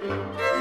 Música